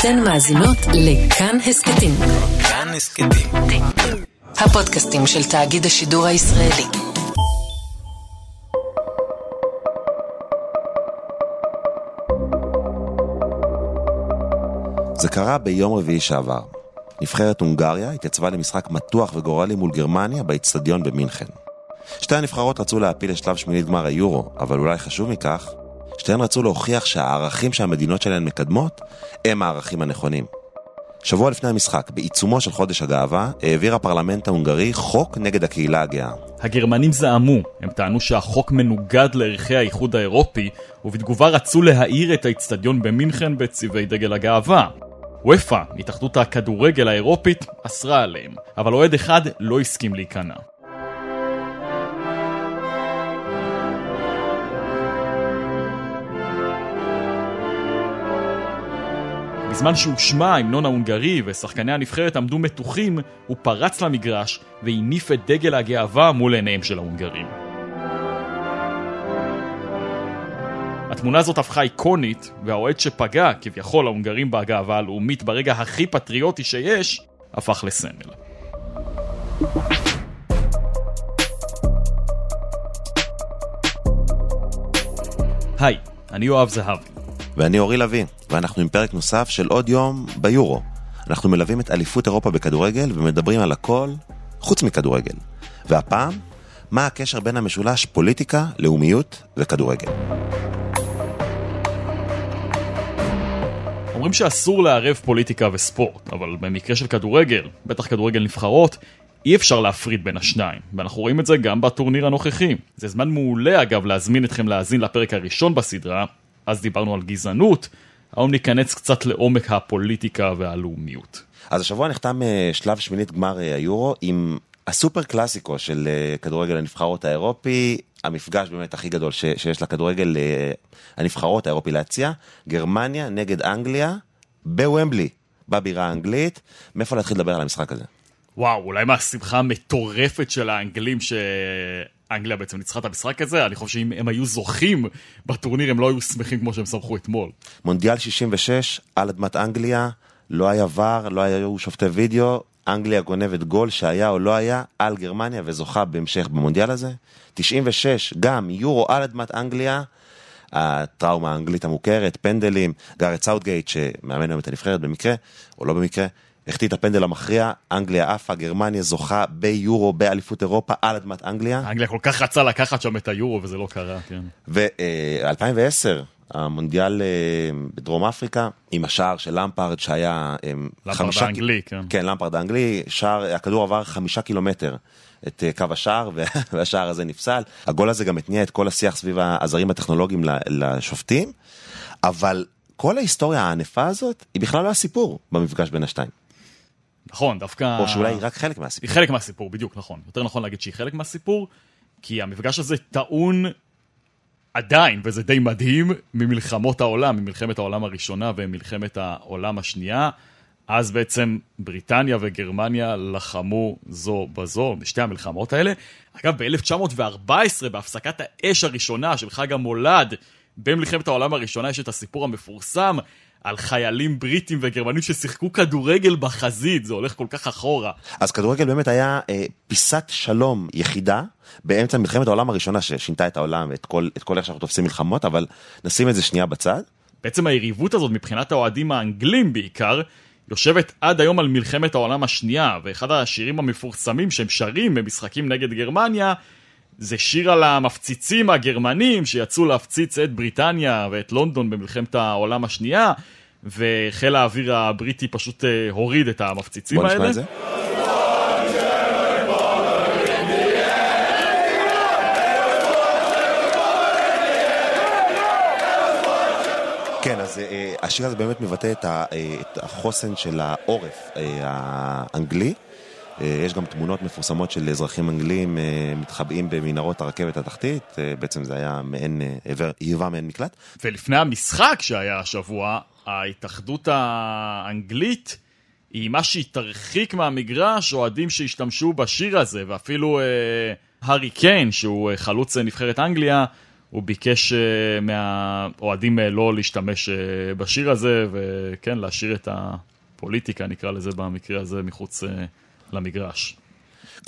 אתן מאזינות לכאן הסכתים. כאן הסכתים. הפודקאסטים של תאגיד השידור הישראלי. זה קרה ביום רביעי שעבר. נבחרת הונגריה התייצבה למשחק מתוח וגורלי מול גרמניה באיצטדיון במינכן. שתי הנבחרות רצו להעפיל לשלב שמינית גמר היורו, אבל אולי חשוב מכך, שתיהן רצו להוכיח שהערכים שהמדינות שלהן מקדמות הם הערכים הנכונים. שבוע לפני המשחק, בעיצומו של חודש הגאווה, העביר הפרלמנט ההונגרי חוק נגד הקהילה הגאה. הגרמנים זעמו, הם טענו שהחוק מנוגד לערכי האיחוד האירופי, ובתגובה רצו להאיר את האיצטדיון במינכן בצבעי דגל הגאווה. וופא, התאחדות הכדורגל האירופית, אסרה עליהם, אבל אוהד אחד לא הסכים להיכנע. בזמן שהושמע ההמנון ההונגרי ושחקני הנבחרת עמדו מתוחים, הוא פרץ למגרש והניף את דגל הגאווה מול עיניהם של ההונגרים. התמונה הזאת הפכה איקונית, והאוהד שפגע, כביכול ההונגרים בגאווה הלאומית ברגע הכי פטריוטי שיש, הפך לסמל. היי, אני יואב זהבי. ואני אורי לביא, ואנחנו עם פרק נוסף של עוד יום ביורו. אנחנו מלווים את אליפות אירופה בכדורגל ומדברים על הכל חוץ מכדורגל. והפעם, מה הקשר בין המשולש פוליטיקה, לאומיות וכדורגל. אומרים שאסור לערב פוליטיקה וספורט, אבל במקרה של כדורגל, בטח כדורגל נבחרות, אי אפשר להפריד בין השניים, ואנחנו רואים את זה גם בטורניר הנוכחי. זה זמן מעולה אגב להזמין אתכם להאזין לפרק הראשון בסדרה, אז דיברנו על גזענות, היום ניכנס קצת לעומק הפוליטיקה והלאומיות. אז השבוע נחתם אה, שלב שמינית גמר אה, היורו עם הסופר קלאסיקו של אה, כדורגל הנבחרות האירופי, המפגש באמת הכי גדול ש- שיש לכדורגל הנבחרות האירופי להציע, גרמניה נגד אנגליה בוומבלי, בבירה האנגלית. מאיפה להתחיל לדבר על המשחק הזה? וואו, אולי מהשמחה המטורפת של האנגלים ש... אנגליה בעצם ניצחה את המשחק הזה, אני חושב שאם הם היו זוכים בטורניר הם לא היו שמחים כמו שהם שמחו אתמול. מונדיאל 66, על אדמת אנגליה, לא היה VAR, לא היו שופטי וידאו, אנגליה גונבת גול שהיה או לא היה על גרמניה וזוכה בהמשך במונדיאל הזה. 96, גם יורו על אדמת אנגליה, הטראומה האנגלית המוכרת, פנדלים, גארת' סאות'גייט שמאמן היום את הנבחרת במקרה, או לא במקרה, החטיא את הפנדל המכריע, אנגליה עפה, גרמניה זוכה ביורו באליפות אירופה על אדמת אנגליה. אנגליה כל כך רצה לקחת שם את היורו וזה לא קרה, כן. ו-2010, המונדיאל אה, בדרום אפריקה, עם השער של למפרד שהיה... אה, למפרד האנגלי, כן. כן, למפרד האנגלי, שער, הכדור עבר חמישה קילומטר. את אה, קו השער, והשער הזה נפסל. הגול הזה גם התניע את כל השיח סביב העזרים הטכנולוגיים לשופטים, אבל כל ההיסטוריה הענפה הזאת היא בכלל לא הסיפור במפגש בין השתיים. נכון, דווקא... או שאולי היא רק חלק מהסיפור. היא חלק מהסיפור, בדיוק, נכון. יותר נכון להגיד שהיא חלק מהסיפור, כי המפגש הזה טעון עדיין, וזה די מדהים, ממלחמות העולם, ממלחמת העולם הראשונה ומלחמת העולם השנייה. אז בעצם בריטניה וגרמניה לחמו זו בזו בשתי המלחמות האלה. אגב, ב-1914, בהפסקת האש הראשונה של חג המולד, במלחמת העולם הראשונה יש את הסיפור המפורסם על חיילים בריטים וגרמנים ששיחקו כדורגל בחזית, זה הולך כל כך אחורה. אז כדורגל באמת היה אה, פיסת שלום יחידה באמצע מלחמת העולם הראשונה ששינתה את העולם ואת כל, את כל איך שאנחנו תופסים מלחמות, אבל נשים את זה שנייה בצד. בעצם היריבות הזאת מבחינת האוהדים האנגלים בעיקר, יושבת עד היום על מלחמת העולם השנייה, ואחד השירים המפורסמים שהם שרים במשחקים נגד גרמניה, זה שיר על המפציצים הגרמנים שיצאו להפציץ את בריטניה ואת לונדון במלחמת העולם השנייה, וחיל האוויר הבריטי פשוט אה, הוריד את המפציצים האלה. בוא נשמע את זה. כן, אז uh, השיר הזה באמת מבטא את, ה, את החוסן של העורף האנגלי. יש גם תמונות מפורסמות של אזרחים אנגלים מתחבאים במנהרות הרכבת התחתית, בעצם זה היה מעין, היווה מעין מקלט. ולפני המשחק שהיה השבוע, ההתאחדות האנגלית היא מה שהיא תרחיק מהמגרש אוהדים שהשתמשו בשיר הזה, ואפילו uh, הארי קיין, שהוא חלוץ נבחרת אנגליה, הוא ביקש אה, מהאוהדים אה, לא להשתמש אה, בשיר הזה, וכן, להשאיר את הפוליטיקה, נקרא לזה במקרה הזה, מחוץ אה, למגרש.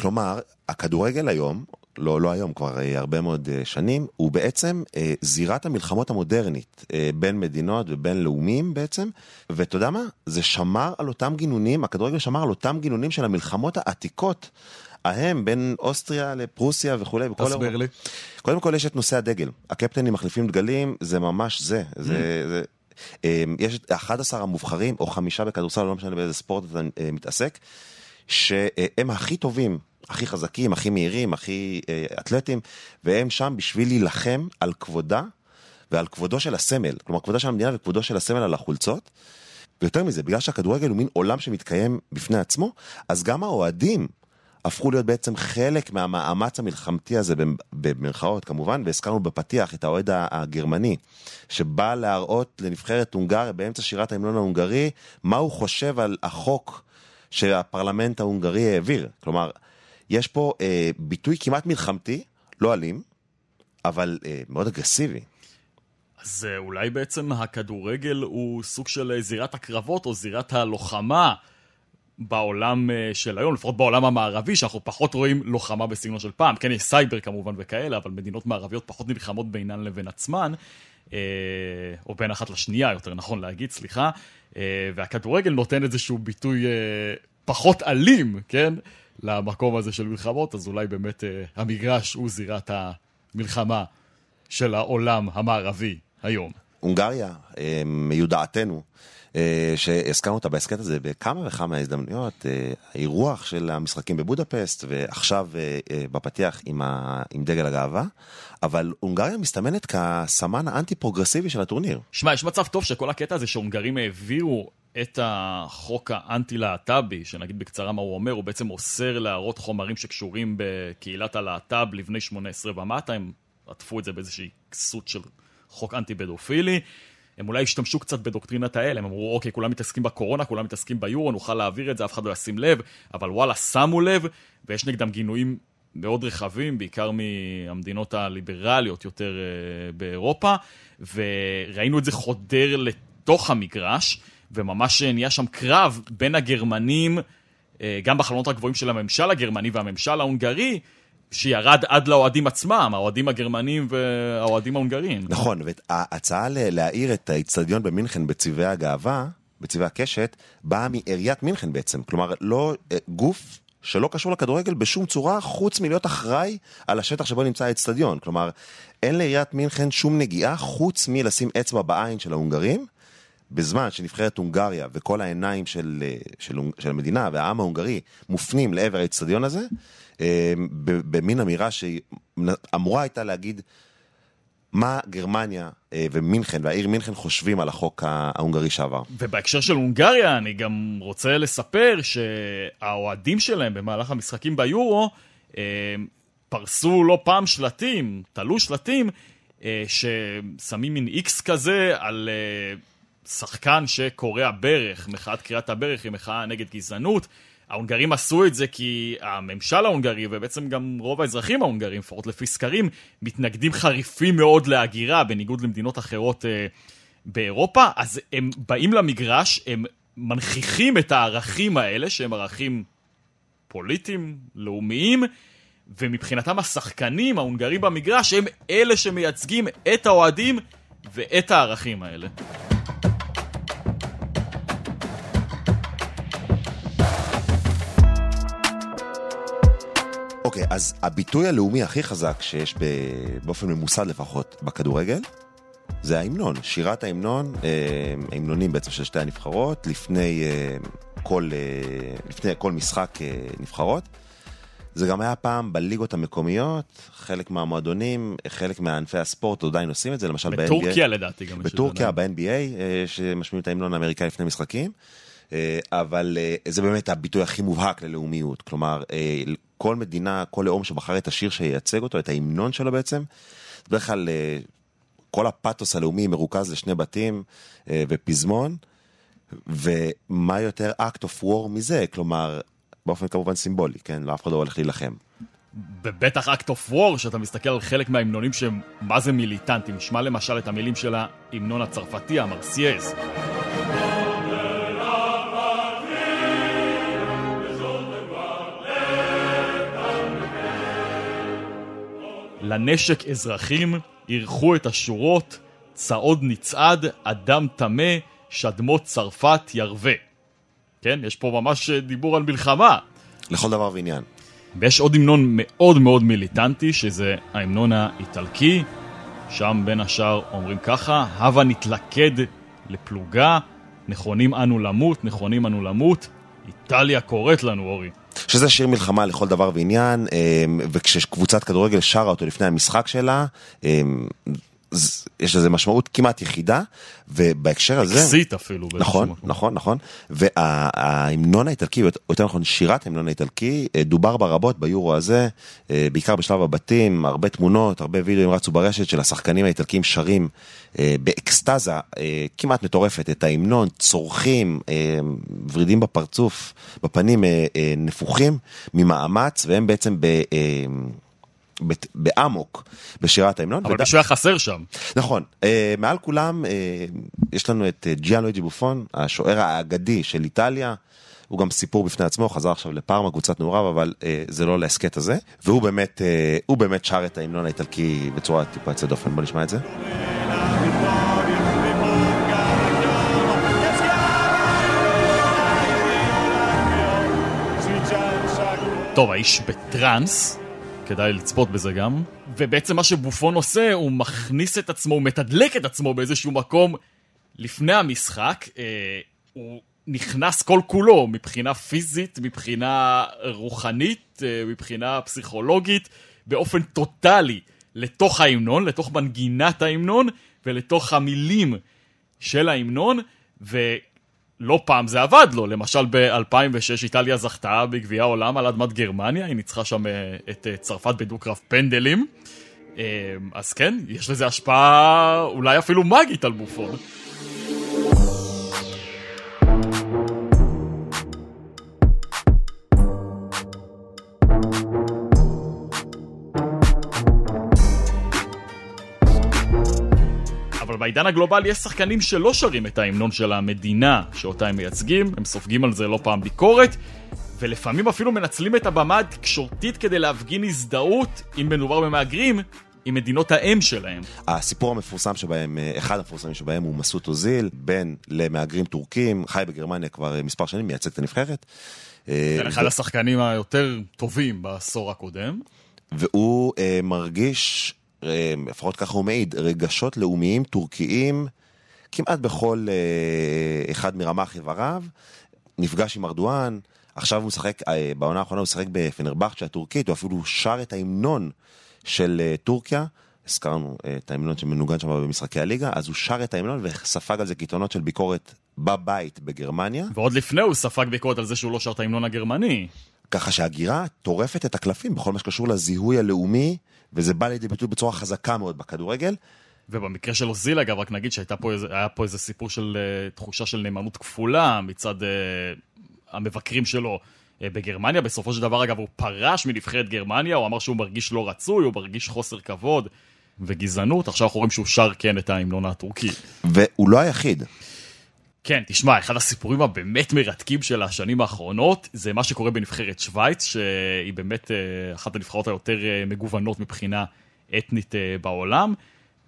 כלומר, הכדורגל היום, לא, לא היום, כבר אה, הרבה מאוד אה, שנים, הוא בעצם אה, זירת המלחמות המודרנית אה, בין מדינות ובין לאומים בעצם, ואתה יודע מה? זה שמר על אותם גינונים, הכדורגל שמר על אותם גינונים של המלחמות העתיקות. ההם בין אוסטריה לפרוסיה וכולי. תסביר. לי. קודם כל יש את נושא הדגל. הקפטנים מחליפים דגלים, זה ממש זה. זה, זה אמ, יש את 11 המובחרים, או חמישה בכדורסל, לא משנה באיזה ספורט אתה אה, מתעסק, שהם הכי טובים, הכי חזקים, הכי מהירים, הכי אה, אתלטים, והם שם בשביל להילחם על כבודה ועל כבודו של הסמל. כלומר, כבודה של המדינה וכבודו של הסמל על החולצות. ויותר מזה, בגלל שהכדורגל הוא מין עולם שמתקיים בפני עצמו, אז גם האוהדים הפכו להיות בעצם חלק מהמאמץ המלחמתי הזה, במרכאות כמובן, והזכרנו בפתיח את האוהד הגרמני, שבא להראות לנבחרת הונגריה באמצע שירת ההמנון ההונגרי, מה הוא חושב על החוק שהפרלמנט ההונגרי העביר. כלומר, יש פה אה, ביטוי כמעט מלחמתי, לא אלים, אבל אה, מאוד אגרסיבי. אז אה, אולי בעצם הכדורגל הוא סוג של אה, זירת הקרבות או זירת הלוחמה בעולם אה, של היום, לפחות בעולם המערבי, שאנחנו פחות רואים לוחמה בסגנון של פעם. כן, יש סייבר כמובן וכאלה, אבל מדינות מערביות פחות נלחמות בינן לבין עצמן, אה, או בין אחת לשנייה, יותר נכון להגיד, סליחה. אה, והכדורגל נותן איזשהו ביטוי אה, פחות אלים, כן? למקום הזה של מלחמות, אז אולי באמת אה, המגרש הוא זירת המלחמה של העולם המערבי היום. הונגריה, אה, מיודעתנו, אה, שהזכרנו אותה בהסכת הזה בכמה וכמה הזדמנויות, אה, האירוח של המשחקים בבודפסט, ועכשיו אה, אה, בפתיח עם, ה, עם דגל הגאווה, אבל הונגריה מסתמנת כסמן האנטי-פרוגרסיבי של הטורניר. שמע, יש מצב טוב שכל הקטע הזה שהונגרים העבירו את החוק האנטי-להט"בי, שנגיד בקצרה מה הוא אומר, הוא בעצם אוסר להראות חומרים שקשורים בקהילת הלהט"ב לבני 18 ומטה, הם עטפו את זה באיזושהי כסות של חוק אנטי-פדופילי. הם אולי השתמשו קצת בדוקטרינת האל, הם אמרו, אוקיי, כולם מתעסקים בקורונה, כולם מתעסקים ביורו, נוכל להעביר את זה, אף אחד לא ישים לב, אבל וואלה, שמו לב, ויש נגדם גינויים מאוד רחבים, בעיקר מהמדינות הליברליות יותר uh, באירופה, וראינו את זה חודר לתוך המגרש, וממש נהיה שם קרב בין הגרמנים, uh, גם בחלונות הגבוהים של הממשל הגרמני והממשל ההונגרי, שירד עד לאוהדים עצמם, האוהדים הגרמנים והאוהדים ההונגרים. נכון, וההצעה להאיר את האיצטדיון במינכן בצבעי הגאווה, בצבעי הקשת, באה מעיריית מינכן בעצם. כלומר, לא אה, גוף שלא קשור לכדורגל בשום צורה, חוץ מלהיות אחראי על השטח שבו נמצא האיצטדיון. כלומר, אין לעיריית מינכן שום נגיעה חוץ מלשים אצבע בעין של ההונגרים. בזמן שנבחרת הונגריה וכל העיניים של, אה, של, של המדינה והעם ההונגרי מופנים לעבר האיצטדיון הזה, אה, במין אמירה שאמורה הייתה להגיד מה גרמניה אה, ומינכן והעיר מינכן חושבים על החוק ההונגרי שעבר. ובהקשר של הונגריה, אני גם רוצה לספר שהאוהדים שלהם במהלך המשחקים ביורו פרסו לא פעם שלטים, תלו שלטים, ששמים מין איקס כזה על שחקן שקורע ברך, מחאת קריאת הברך היא מחאה נגד גזענות. ההונגרים עשו את זה כי הממשל ההונגרי, ובעצם גם רוב האזרחים ההונגרים, לפחות לפי סקרים, מתנגדים חריפים מאוד להגירה, בניגוד למדינות אחרות אה, באירופה. אז הם באים למגרש, הם מנכיחים את הערכים האלה, שהם ערכים פוליטיים, לאומיים, ומבחינתם השחקנים ההונגרים במגרש הם אלה שמייצגים את האוהדים ואת הערכים האלה. אוקיי, אז הביטוי הלאומי הכי חזק שיש ב... באופן ממוסד לפחות בכדורגל, זה ההמנון, שירת ההמנון, אה, ההמנונים בעצם של שתי הנבחרות, לפני אה, כל, אה, לפני כל משחק נבחרות. זה גם היה פעם בליגות המקומיות, חלק מהמועדונים, חלק מענפי הספורט עדיין עושים את זה, למשל ב-NBA. בטורקיה לדעתי גם בטורקיה. ב-NBA, שמשמיעים את ההמנון האמריקאי לפני משחקים. אבל זה באמת הביטוי הכי מובהק ללאומיות. כלומר, כל מדינה, כל לאום שבחר את השיר שייצג אותו, את ההמנון שלו בעצם, בדרך כלל אה, כל הפאתוס הלאומי מרוכז לשני בתים אה, ופזמון, ומה יותר act of war מזה? כלומר, באופן כמובן סימבולי, כן? לא אף אחד לא הולך להילחם. ובטח act of war, שאתה מסתכל על חלק מההמנונים שהם מה זה מיליטנטים. נשמע למשל את המילים של ההמנון הצרפתי, המרסייז. לנשק אזרחים, אירחו את השורות, צעוד נצעד, אדם טמא, שדמות צרפת ירווה. כן, יש פה ממש דיבור על מלחמה. לכל דבר ועניין. ויש עוד המנון מאוד מאוד מיליטנטי, שזה ההמנון האיטלקי, שם בין השאר אומרים ככה, הבה נתלכד לפלוגה, נכונים אנו למות, נכונים אנו למות, איטליה קוראת לנו, אורי. שזה שיר מלחמה לכל דבר ועניין, אמ, וכשקבוצת כדורגל שרה אותו לפני המשחק שלה, אמ, יש לזה משמעות כמעט יחידה, ובהקשר הזה... אקזיט אפילו. נכון, מקום. נכון, נכון. וההמנון האיטלקי, יותר נכון שירת ההמנון האיטלקי, אה, דובר בה רבות ביורו הזה, אה, בעיקר בשלב הבתים, הרבה תמונות, הרבה וידאוים רצו ברשת של השחקנים האיטלקיים שרים אה, באקסטזה כמעט מטורפת את ההמנון, צורכים, ורידים בפרצוף, בפנים נפוחים ממאמץ, והם בעצם ב... באמוק בשירת ההמנון. אבל מישהו היה חסר שם. נכון. אה, מעל כולם אה, יש לנו את אה, ג'יאן לואיג'י בופון, השוער האגדי של איטליה. הוא גם סיפור בפני עצמו, חזר עכשיו לפארמה, קבוצת נעוריו, אבל אה, זה לא להסכת הזה. והוא באמת, אה, הוא באמת שר את ההמנון האיטלקי בצורה טיפה יוצאת דופן. בוא נשמע את זה. טוב, האיש בטראנס, כדאי לצפות בזה גם. ובעצם מה שבופון עושה, הוא מכניס את עצמו, הוא מתדלק את עצמו באיזשהו מקום לפני המשחק. אה, הוא נכנס כל כולו, מבחינה פיזית, מבחינה רוחנית, אה, מבחינה פסיכולוגית, באופן טוטאלי לתוך ההמנון, לתוך מנגינת ההמנון ולתוך המילים של ההמנון. ו... לא פעם זה עבד לו, למשל ב-2006 איטליה זכתה בגביע העולם על אדמת גרמניה, היא ניצחה שם אה, את אה, צרפת בדו-קרב פנדלים. אה, אז כן, יש לזה השפעה אולי אפילו מגית על בופון. בעידן הגלובלי יש שחקנים שלא שרים את ההמנון של המדינה שאותה הם מייצגים, הם סופגים על זה לא פעם ביקורת, ולפעמים אפילו מנצלים את הבמה התקשורתית כדי להפגין הזדהות, אם מדובר במהגרים, עם מדינות האם שלהם. הסיפור המפורסם שבהם, אחד המפורסמים שבהם הוא מסות אוזיל, בן למהגרים טורקים, חי בגרמניה כבר מספר שנים, מייצג את הנבחרת. זה אחד. השחקנים היותר טובים בעשור הקודם. והוא מרגיש אה, לפחות ככה הוא מעיד, רגשות לאומיים טורקיים כמעט בכל אה, אחד מרמ"ח איבריו, נפגש עם ארדואן, עכשיו הוא משחק, אה, בעונה האחרונה הוא משחק בפנרבכצ'ה הטורקית, הוא אפילו שר את ההמנון של טורקיה. הזכרנו את ההמנון שמנוגן שם במשחקי הליגה, אז הוא שר את ההמנון וספג על זה קיתונות של ביקורת בבית בגרמניה. ועוד לפני הוא ספג ביקורת על זה שהוא לא שר את ההמנון הגרמני. ככה שהגירה טורפת את הקלפים בכל מה שקשור לזיהוי הלאומי וזה בא לידי ביטוי בצורה חזקה מאוד בכדורגל. ובמקרה של אוזיל, אגב, רק נגיד שהיה פה איזה, פה איזה סיפור של uh, תחושה של נאמנות כפולה מצד uh, המבקרים שלו uh, בגרמניה. בסופו של דבר, אגב, הוא פרש מנבחרת גרמניה, הוא אמר שהוא מרגיש לא רצוי, הוא מרגיש חוסר כבוד וגזענות. עכשיו אנחנו רואים שהוא שר כן את ההמנון הטורקי. והוא לא היחיד. כן, תשמע, אחד הסיפורים הבאמת מרתקים של השנים האחרונות, זה מה שקורה בנבחרת שווייץ, שהיא באמת אה, אחת הנבחרות היותר אה, מגוונות מבחינה אתנית אה, בעולם.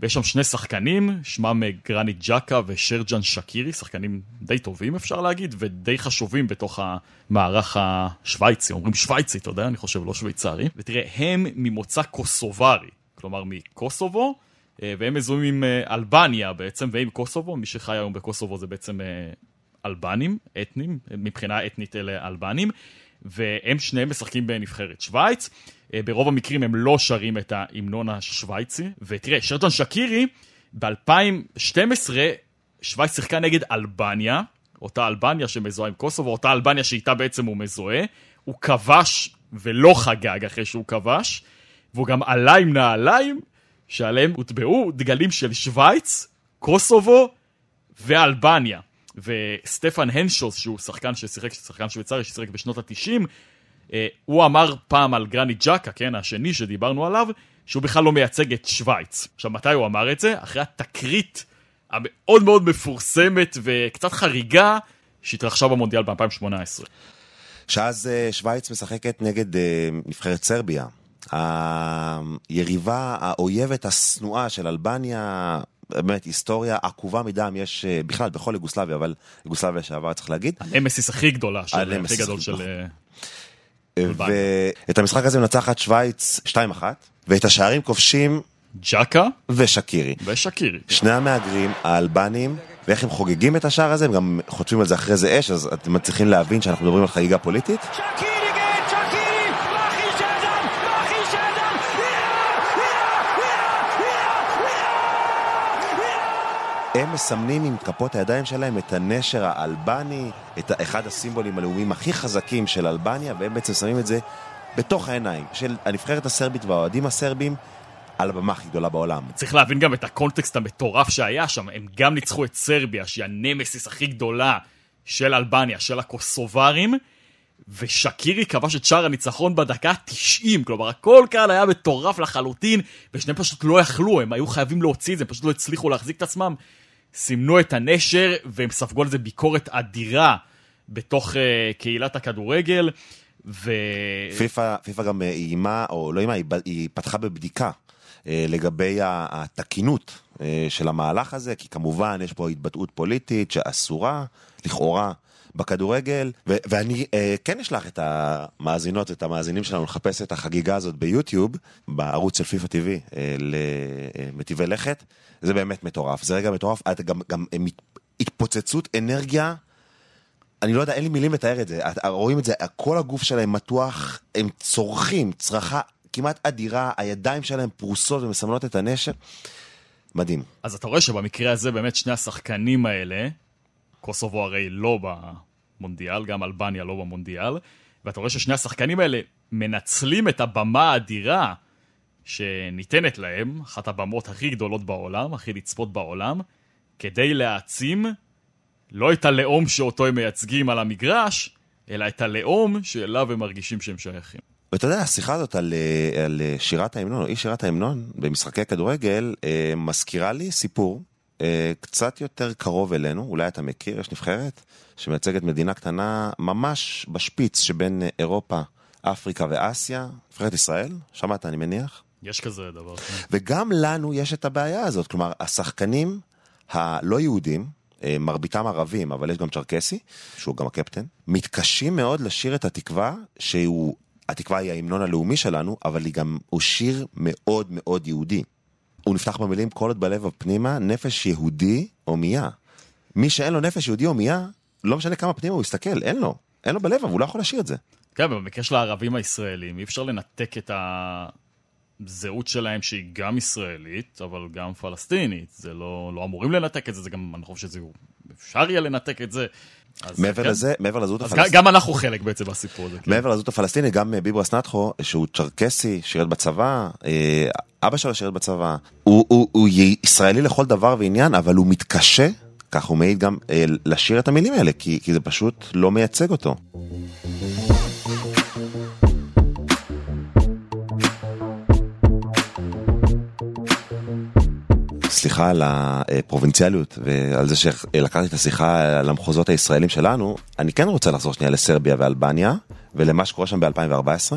ויש שם שני שחקנים, שמם גרנית ג'קה ושרג'ן שקירי, שחקנים די טובים אפשר להגיד, ודי חשובים בתוך המערך השוויצי. אומרים שוויצי, אתה יודע, אני חושב, לא שוויצרי. ותראה, הם ממוצא קוסוברי, כלומר מקוסובו. אה, והם מזוהים עם אה, אלבניה בעצם, ועם קוסובו, מי שחי היום בקוסובו זה בעצם אה, אלבנים, אתנים, מבחינה אתנית אלה אלבנים, והם שניהם משחקים בנבחרת שווייץ. ברוב המקרים הם לא שרים את ההמנון השוויצי, ותראה, שרטון שקירי, ב-2012 שווייץ שיחקה נגד אלבניה, אותה אלבניה שמזוהה עם קוסובו, אותה אלבניה שאיתה בעצם הוא מזוהה, הוא כבש ולא חגג אחרי שהוא כבש, והוא גם עלה עם נעליים שעליהם הוטבעו דגלים של שווייץ, קוסובו ואלבניה. וסטפן הנשוס, שהוא שחקן ששיחק, שחקן שוויצרי ששיחק בשנות ה-90, אה, הוא אמר פעם על גרני ג'קה, כן, השני שדיברנו עליו, שהוא בכלל לא מייצג את שווייץ. עכשיו, מתי הוא אמר את זה? אחרי התקרית המאוד מאוד מפורסמת וקצת חריגה שהתרחשה במונדיאל ב-2018. שאז אה, שווייץ משחקת נגד אה, נבחרת סרביה. היריבה האויבת השנואה של אלבניה, באמת היסטוריה עקובה מדם יש אה, בכלל בכל יוגוסלביה, אבל יוגוסלביה שעבר צריך להגיד. הנמסיס הכי גדולה, של, הכי גדול של... נכון. אה, אלבניה. ואת המשחק הזה מנצחת שווייץ 2-1, ואת השערים כובשים ג'קה ושקירי. ושקירי. שני המהגרים האלבנים, ואיך הם חוגגים את השער הזה, הם גם חוטפים על זה אחרי זה אש, אז אתם מצליחים להבין שאנחנו מדברים על חגיגה פוליטית. Shaqiri הם מסמנים עם כפות הידיים שלהם את הנשר האלבני, את אחד הסימבולים הלאומיים הכי חזקים של אלבניה, והם בעצם שמים את זה בתוך העיניים של הנבחרת הסרבית והאוהדים הסרבים על הבמה הכי גדולה בעולם. צריך להבין גם את הקונטקסט המטורף שהיה שם, הם גם ניצחו את סרביה, שהיא הנמסיס הכי גדולה של אלבניה, של הקוסוברים, ושקירי כבש את שער הניצחון בדקה ה-90, כלומר הכל כאן היה מטורף לחלוטין, ושניהם פשוט לא יכלו, הם היו חייבים להוציא את זה, הם פשוט לא הצליחו להחזיק את עצמם, סימנו את הנשר, והם ספגו על זה ביקורת אדירה בתוך uh, קהילת הכדורגל, ו... פיפ"א פיפ"א גם אה, איימה, או לא איימה, היא פתחה בבדיקה אה, לגבי התקינות אה, של המהלך הזה, כי כמובן יש פה התבטאות פוליטית שאסורה, לכאורה, בכדורגל, ו- ואני אה, כן אשלח את המאזינות, את המאזינים שלנו לחפש את החגיגה הזאת ביוטיוב, בערוץ של פיפ"א TV אה, למטיבי לכת, זה באמת מטורף, זה רגע מטורף, את גם, גם אה, התפוצצות אנרגיה. אני לא יודע, אין לי מילים לתאר את זה. את- רואים את זה, כל הגוף שלהם מתוח, הם צורכים צרחה כמעט אדירה, הידיים שלהם פרוסות ומסמנות את הנשר. מדהים. אז אתה רואה שבמקרה הזה באמת שני השחקנים האלה, קוסובו הרי לא במונדיאל, גם אלבניה לא במונדיאל, ואתה רואה ששני השחקנים האלה מנצלים את הבמה האדירה שניתנת להם, אחת הבמות הכי גדולות בעולם, הכי לצפות בעולם, כדי להעצים לא את הלאום שאותו הם מייצגים על המגרש, אלא את הלאום שאליו הם מרגישים שהם שייכים. ואתה יודע, השיחה הזאת על, אה, על אה, שירת ההמנון, או אי שירת ההמנון, במשחקי כדורגל, אה, מזכירה לי סיפור קצת יותר קרוב אלינו, אולי אתה מכיר, יש נבחרת שמייצגת מדינה קטנה ממש בשפיץ שבין אה, אירופה, אפריקה ואסיה, נבחרת ישראל, שמעת אני מניח? יש כזה דבר. כן. וגם לנו יש את הבעיה הזאת, כלומר, השחקנים הלא יהודים, אה, מרביתם ערבים, אבל יש גם צ'רקסי, שהוא גם הקפטן, מתקשים מאוד לשיר את התקווה, שהוא, התקווה היא ההמנון הלאומי שלנו, אבל היא גם, הוא שיר מאוד מאוד יהודי. הוא נפתח במילים כל עוד בלב הפנימה, נפש יהודי הומייה. מי שאין לו נפש יהודי הומייה, לא משנה כמה פנימה הוא יסתכל, אין לו. אין לו בלב, אבל הוא לא יכול לשיר את זה. כן, במקרה של הערבים הישראלים, אי אפשר לנתק את הזהות שלהם שהיא גם ישראלית, אבל גם פלסטינית. זה לא, לא אמורים לנתק את זה, זה גם, אני חושב שזה אפשר יהיה לנתק את זה. מעבר כן. לזה, מעבר לזהות אז גם, הפלסטינית. אנחנו חלק בעצם מהסיפור הזה. כן. מעבר לזהות הפלסטינית, גם אה, ביברס נטחו, שהוא צ'רקסי, שירת בצבא, אה, אבא שלו שירת בצבא, הוא, ישראלי לכל דבר ועניין, אבל הוא מתקשה, כך הוא מעיד גם, אה, לשיר את המילים האלה, כי זה פשוט לא מייצג אותו. סליחה על הפרובינציאליות ועל זה שלקחתי את השיחה למחוזות הישראלים שלנו, אני כן רוצה לחזור שנייה לסרביה ואלבניה ולמה שקורה שם ב-2014.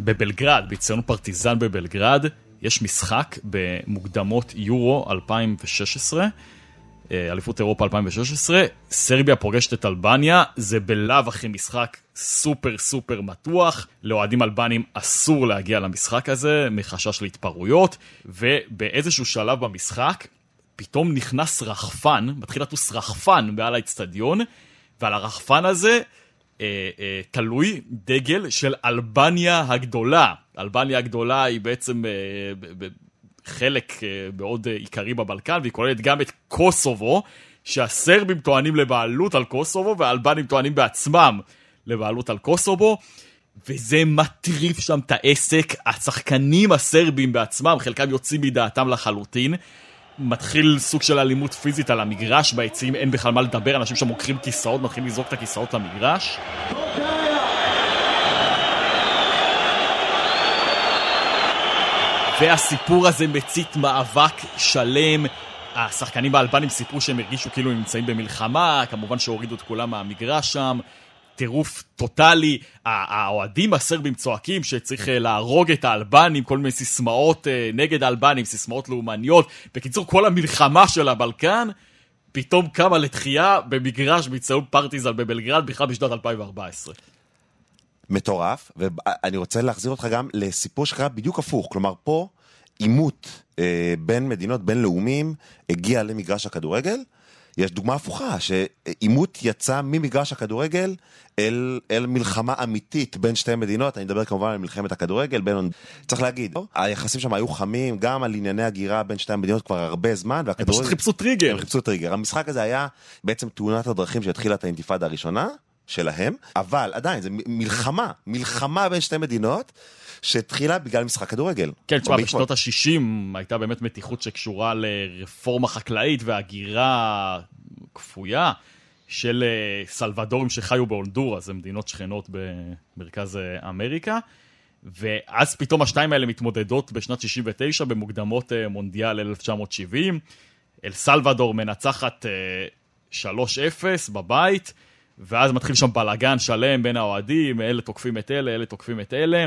בבלגרד, באיצטדיון פרטיזן בבלגרד, יש משחק במוקדמות יורו 2016, אה, אליפות אירופה 2016, סרביה פוגשת את אלבניה, זה בלאו הכי משחק סופר סופר מתוח, לאוהדים אלבנים אסור להגיע למשחק הזה מחשש להתפרעויות, ובאיזשהו שלב במשחק פתאום נכנס רחפן, מתחיל לטוס רחפן מעל האיצטדיון, ועל הרחפן הזה אה, אה, תלוי דגל של אלבניה הגדולה. אלבניה הגדולה היא בעצם אה, ב- ב- חלק אה, מאוד עיקרי בבלקן, והיא כוללת גם את קוסובו, שהסרבים טוענים לבעלות על קוסובו, והאלבנים טוענים בעצמם לבעלות על קוסובו. וזה מטריף שם את העסק, השחקנים הסרבים בעצמם, חלקם יוצאים מדעתם לחלוטין. מתחיל סוג של אלימות פיזית על המגרש, ביציעים אין בכלל מה לדבר, אנשים שם עוקרים כיסאות, מתחילים לזרוק את הכיסאות למגרש. והסיפור הזה מצית מאבק שלם. השחקנים באלבנים סיפרו שהם הרגישו כאילו הם נמצאים במלחמה, כמובן שהורידו את כולם מהמגרש שם. טירוף טוטאלי, האוהדים הסרבים צועקים שצריך אה, להרוג את האלבנים, כל מיני סיסמאות אה, נגד האלבנים, סיסמאות לאומניות. בקיצור, כל המלחמה של הבלקן פתאום קמה לתחייה במגרש באיצטדיון פרטיזל בבלגרד, בכלל בשנת 2014. מטורף, ואני רוצה להחזיר אותך גם לסיפור שקרה בדיוק הפוך, כלומר פה עימות אה, בין מדינות בינלאומיים הגיע למגרש הכדורגל, יש דוגמה הפוכה, שעימות יצא ממגרש הכדורגל אל, אל מלחמה אמיתית בין שתי מדינות, אני מדבר כמובן על מלחמת הכדורגל, בין... צריך להגיד, היחסים שם היו חמים גם על ענייני הגירה בין שתי המדינות כבר הרבה זמן, והכדורגל... הם פשוט חיפשו טריגר. הם חיפשו טריגר. המשחק הזה היה בעצם תאונת הדרכים שהתחילה את האינתיפאדה הראשונה שלהם, אבל עדיין, זה מלחמה, מלחמה בין שתי מדינות. שהתחילה בגלל משחק כדורגל. כן, תשמע, בשנות ה-60 הייתה באמת מתיחות שקשורה לרפורמה חקלאית והגירה כפויה של אה, סלבדורים שחיו בהונדורה, זה מדינות שכנות במרכז אה, אמריקה. ואז פתאום השתיים האלה מתמודדות בשנת 69 במוקדמות אה, מונדיאל 1970. אל סלבדור מנצחת 3-0 בבית, ואז מתחיל שם בלאגן שלם בין האוהדים, אלה תוקפים את אלה, אלה תוקפים את אלה.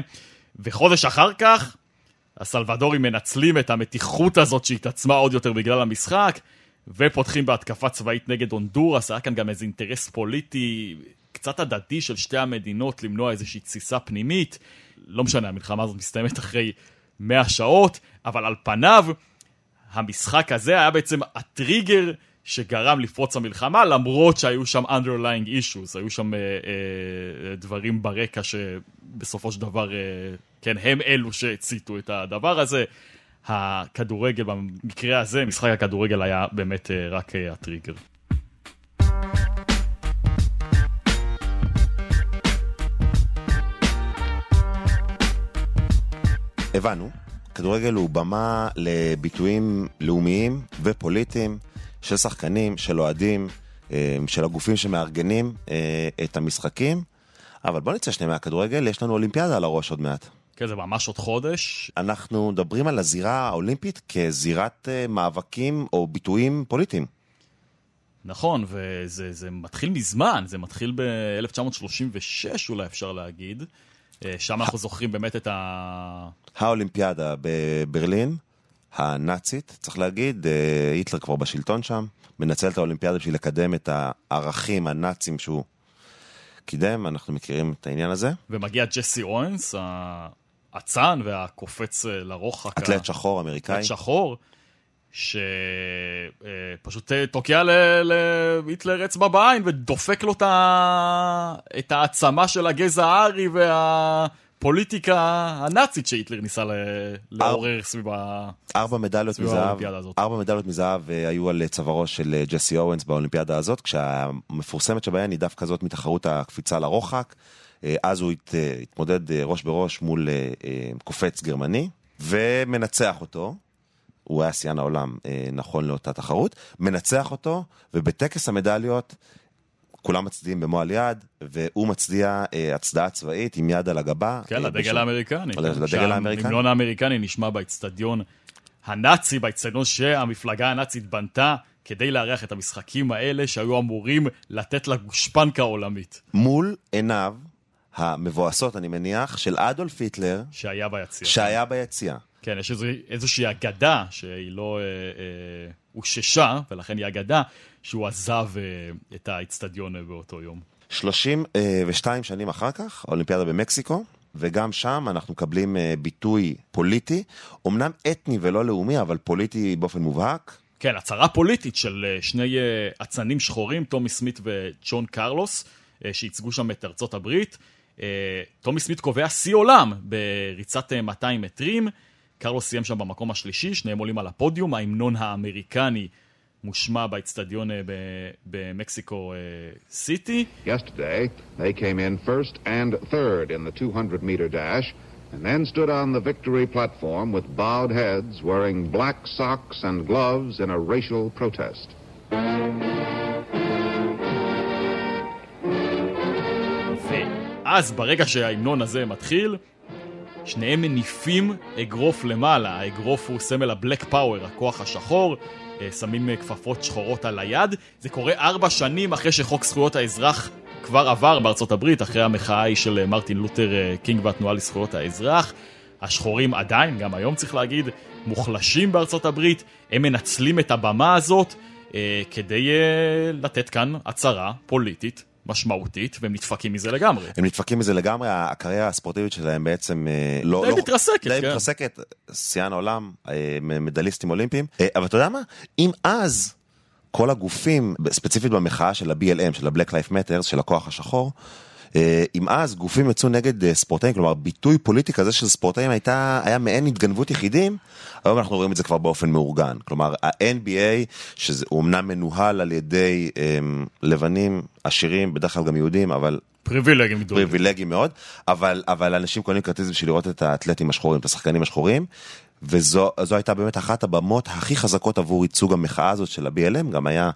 וחודש אחר כך, הסלבדורים מנצלים את המתיחות הזאת שהתעצמה עוד יותר בגלל המשחק, ופותחים בהתקפה צבאית נגד הונדורס, היה כאן גם איזה אינטרס פוליטי קצת הדדי של שתי המדינות למנוע איזושהי תסיסה פנימית. לא משנה, המלחמה הזאת מסתיימת אחרי 100 שעות, אבל על פניו, המשחק הזה היה בעצם הטריגר שגרם לפרוץ המלחמה, למרות שהיו שם underlying issues, היו שם אה, אה, דברים ברקע שבסופו של דבר, אה, כן, הם אלו שהציתו את הדבר הזה. הכדורגל, במקרה הזה, משחק הכדורגל היה באמת אה, רק אה, הטריגר. הבנו, כדורגל הוא במה לביטויים לאומיים ופוליטיים. של שחקנים, של אוהדים, אה, של הגופים שמארגנים אה, את המשחקים. אבל בוא נצא שנייה מהכדורגל, יש לנו אולימפיאדה על הראש עוד מעט. כן, זה ממש עוד חודש. אנחנו מדברים על הזירה האולימפית כזירת אה, מאבקים או ביטויים פוליטיים. נכון, וזה מתחיל מזמן, זה מתחיל ב-1936 אולי אפשר להגיד. שם אנחנו זוכרים באמת את ה... האולימפיאדה בברלין. הנאצית, צריך להגיד, אה, היטלר כבר בשלטון שם, מנצל את האולימפיאדה בשביל לקדם את הערכים הנאצים שהוא קידם, אנחנו מכירים את העניין הזה. ומגיע ג'סי אורנס, האצן והקופץ אה, לרוחק. אתלט שחור אמריקאי. אתלט שחור, שפשוט אה, תוקע להיטלר אצבע בעין ודופק לו את העצמה של הגזע הארי וה... הפוליטיקה הנאצית שהיטלר ניסה לעורר סביב מדליות מזהב, ארבע מדליות מזהב אה, היו על צווארו של אה, ג'סי אורנס באולימפיאדה הזאת, כשהמפורסמת שבהן היא דווקא זאת מתחרות הקפיצה לרוחק. אה, אז הוא התמודד ראש בראש מול קופץ גרמני, ומנצח אותו. הוא היה שיאן העולם נכון לאותה תחרות, מנצח אותו, ובטקס המדליות כולם מצדיעים במועל יד, והוא מצדיע אה, הצדעה צבאית עם יד על הגבה. כן, אה, לדגל האמריקני. לדגל האמריקני. הממלון האמריקני נשמע באצטדיון הנאצי, באצטדיון שהמפלגה הנאצית בנתה. כדי לארח את המשחקים האלה שהיו אמורים לתת לה גושפנקה עולמית. מול עיניו המבואסות, אני מניח, של אדולף היטלר. שהיה ביציע. שהיה ביציע. כן, יש איזו, איזושהי אגדה שהיא לא אוששה, אה, אה, ולכן היא אגדה, שהוא עזב אה, את האיצטדיון אה, באותו יום. 32 אה, שנים אחר כך, האולימפיאדה במקסיקו, וגם שם אנחנו מקבלים אה, ביטוי פוליטי, אמנם אתני ולא לאומי, אבל פוליטי באופן מובהק. כן, הצהרה פוליטית של שני אצנים שחורים, טומי סמית וג'ון קרלוס, שייצגו שם את ארצות הברית. אה, טומי סמית קובע שיא עולם בריצת 200 מטרים. קרלוס סיים שם במקום השלישי, שניהם עולים על הפודיום, ההמנון האמריקני מושמע באצטדיון במקסיקו סיטי. Yesterday they came in first and third in the 200 meter dash and then stood on the victory platform with bowed heads wearing black socks and gloves in a racial protest. ואז ברגע שההמנון הזה מתחיל, שניהם מניפים אגרוף למעלה, האגרוף הוא סמל הבלק פאוור, הכוח השחור, אה, שמים אה, כפפות שחורות על היד. זה קורה ארבע שנים אחרי שחוק זכויות האזרח כבר עבר בארצות הברית, אחרי המחאה ההיא של אה, מרטין לותר קינג והתנועה לזכויות האזרח. השחורים עדיין, גם היום צריך להגיד, מוחלשים בארצות הברית, הם מנצלים את הבמה הזאת אה, כדי אה, לתת כאן הצהרה פוליטית משמעותית, והם נדפקים מזה לגמרי. הם נדפקים מזה לגמרי, הקריירה הספורטיבית שלהם בעצם אה, לא... די לא, מתרסקת, די כן. מתרסקת, שיאן העולם, אה, מדליסטים אולימפיים. אה, אבל אתה יודע מה? אם אז כל הגופים, ספציפית במחאה של ה-BLM, של ה-Black Life Matters, של הכוח השחור, אם אז גופים יצאו נגד אה, ספורטאים, כלומר ביטוי פוליטי כזה של ספורטאים הייתה, היה מעין התגנבות יחידים, היום אנחנו רואים את זה כבר באופן מאורגן. כלומר ה-NBA, שהוא אמנם מנוהל על ידי הם, לבנים עשירים, בדרך כלל גם יהודים, אבל פריבילגים גדולים. פריבילגיים מאוד, אבל, אבל אנשים קונים כרטיס בשביל לראות את האתלטים השחורים, את השחקנים השחורים, וזו הייתה באמת אחת הבמות הכי חזקות עבור ייצוג המחאה הזאת של ה-BLM, גם היה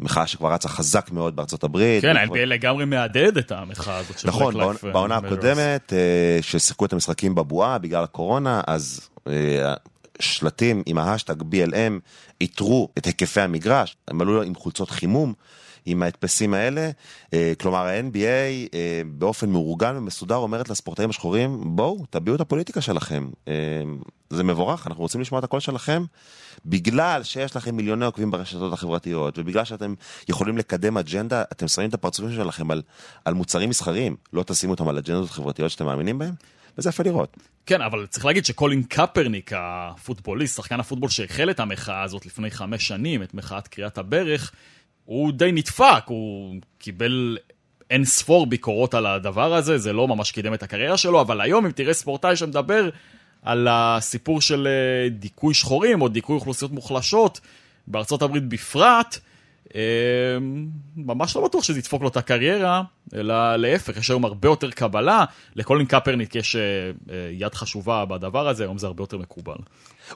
מחאה שכבר רצה חזק מאוד בארצות הברית. כן, ה-NBA לגמרי מהדהד את המחאה הזאת של נכון, בעונה-. הקודמת, אה, ששיחקו את המשחקים בבועה בגלל הקורונה, אז אה, שלטים עם ההאשטאג BLM עיטרו את היקפי המגרש, הם עלו עם חולצות חימום. עם ההדפסים האלה, אה, כלומר ה-NBA אה, באופן מאורגן ומסודר אומרת לספורטאים השחורים בואו תביעו את הפוליטיקה שלכם, אה, זה מבורך, אנחנו רוצים לשמוע את הקול שלכם, בגלל שיש לכם מיליוני עוקבים ברשתות החברתיות ובגלל שאתם יכולים לקדם אג'נדה, אתם שמים את הפרצופים שלכם על, על מוצרים מסחריים, לא תשימו אותם על אג'נדות חברתיות שאתם מאמינים בהם, וזה יפה לראות. כן, אבל צריך להגיד שקולין קפרניק, הפוטבוליסט, שחקן הפוטבול שהחל את המחאה הזאת לפני חמש שנים, את מחאת קריאת הברך, הוא די נדפק, הוא קיבל אין ספור ביקורות על הדבר הזה, זה לא ממש קידם את הקריירה שלו, אבל היום אם תראה ספורטאי שמדבר על הסיפור של אה, דיכוי שחורים או דיכוי אוכלוסיות מוחלשות, בארצות הברית בפרט, אה, ממש לא בטוח שזה ידפוק לו את הקריירה, אלא להפך, יש היום הרבה יותר קבלה. לקולין קפרניק יש אה, יד חשובה בדבר הזה, היום זה הרבה יותר מקובל.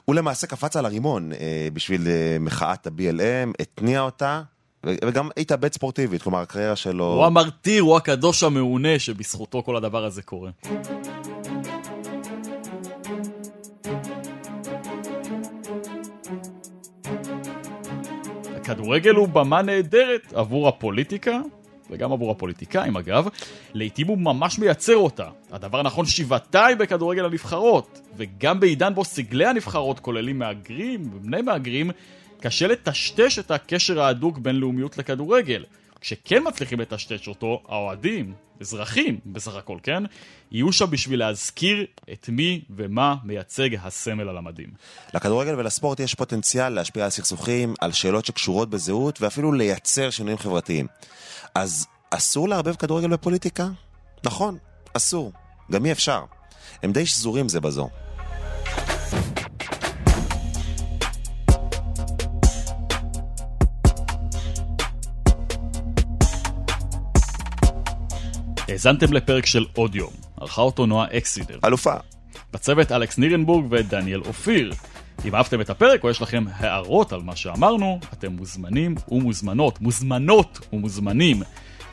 הוא למעשה קפץ על הרימון בשביל מחאת ה-BLM, התניע אותה, וגם התאבד ספורטיבית, כלומר הקריירה שלו... הוא המרטיר, הוא הקדוש המעונה שבזכותו כל הדבר הזה קורה. הכדורגל הוא במה נהדרת עבור הפוליטיקה, וגם עבור הפוליטיקאים אגב, לעתים הוא ממש מייצר אותה. הדבר נכון שבעתיים בכדורגל הנבחרות, וגם בעידן בו סגלי הנבחרות כוללים מהגרים ובני מהגרים, קשה לטשטש את הקשר ההדוק בין לאומיות לכדורגל. כשכן מצליחים לטשטש אותו, האוהדים, אזרחים בסך הכל, כן? יהיו שם בשביל להזכיר את מי ומה מייצג הסמל על המדים. לכדורגל ולספורט יש פוטנציאל להשפיע על סכסוכים, על שאלות שקשורות בזהות, ואפילו לייצר שינויים חברתיים. אז אסור לערבב כדורגל ופוליטיקה? נכון, אסור. גם אי אפשר. הם די שזורים זה בזו. האזנתם לפרק של עוד יום, ערכה אותו נועה אקסידר. אלופה. בצוות אלכס נירנבורג ודניאל אופיר. אם אהבתם את הפרק או יש לכם הערות על מה שאמרנו, אתם מוזמנים ומוזמנות, מוזמנות ומוזמנים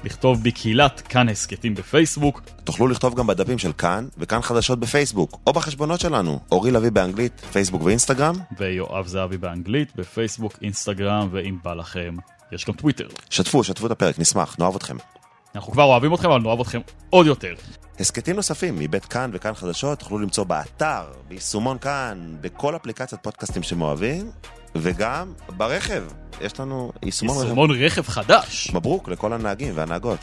לכתוב בקהילת כאן הסכתים בפייסבוק, תוכלו לכתוב גם בדפים של כאן וכאן חדשות בפייסבוק, או בחשבונות שלנו, אורי לביא באנגלית, פייסבוק ואינסטגרם. ויואב זהבי באנגלית, בפייסבוק, אינסטגרם, ואם בא לכם, יש גם טוויטר. שתפו, שתפו את הפרק, נשמח, נאהב אתכם. אנחנו כבר אוהבים אתכם, אבל נאהב אתכם עוד יותר. הסכתים נוספים מבית כאן וכאן חדשות תוכלו למצוא באתר, ביישומון כאן, בכל אפליקציית פודקאסטים שמאוהבים, וגם ברכב. יש לנו יישומון רכב. יישומון רכב חדש. מברוק לכל הנהגים והנהגות.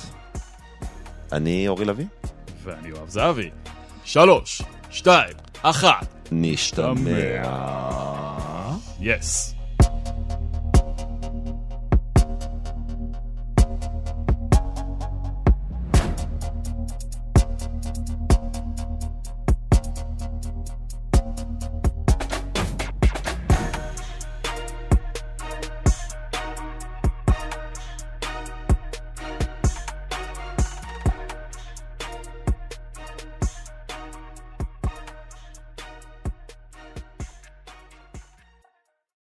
אני אורי לביא. ואני יואב זהבי. שלוש, שתיים, אחת. נשתמע. יס.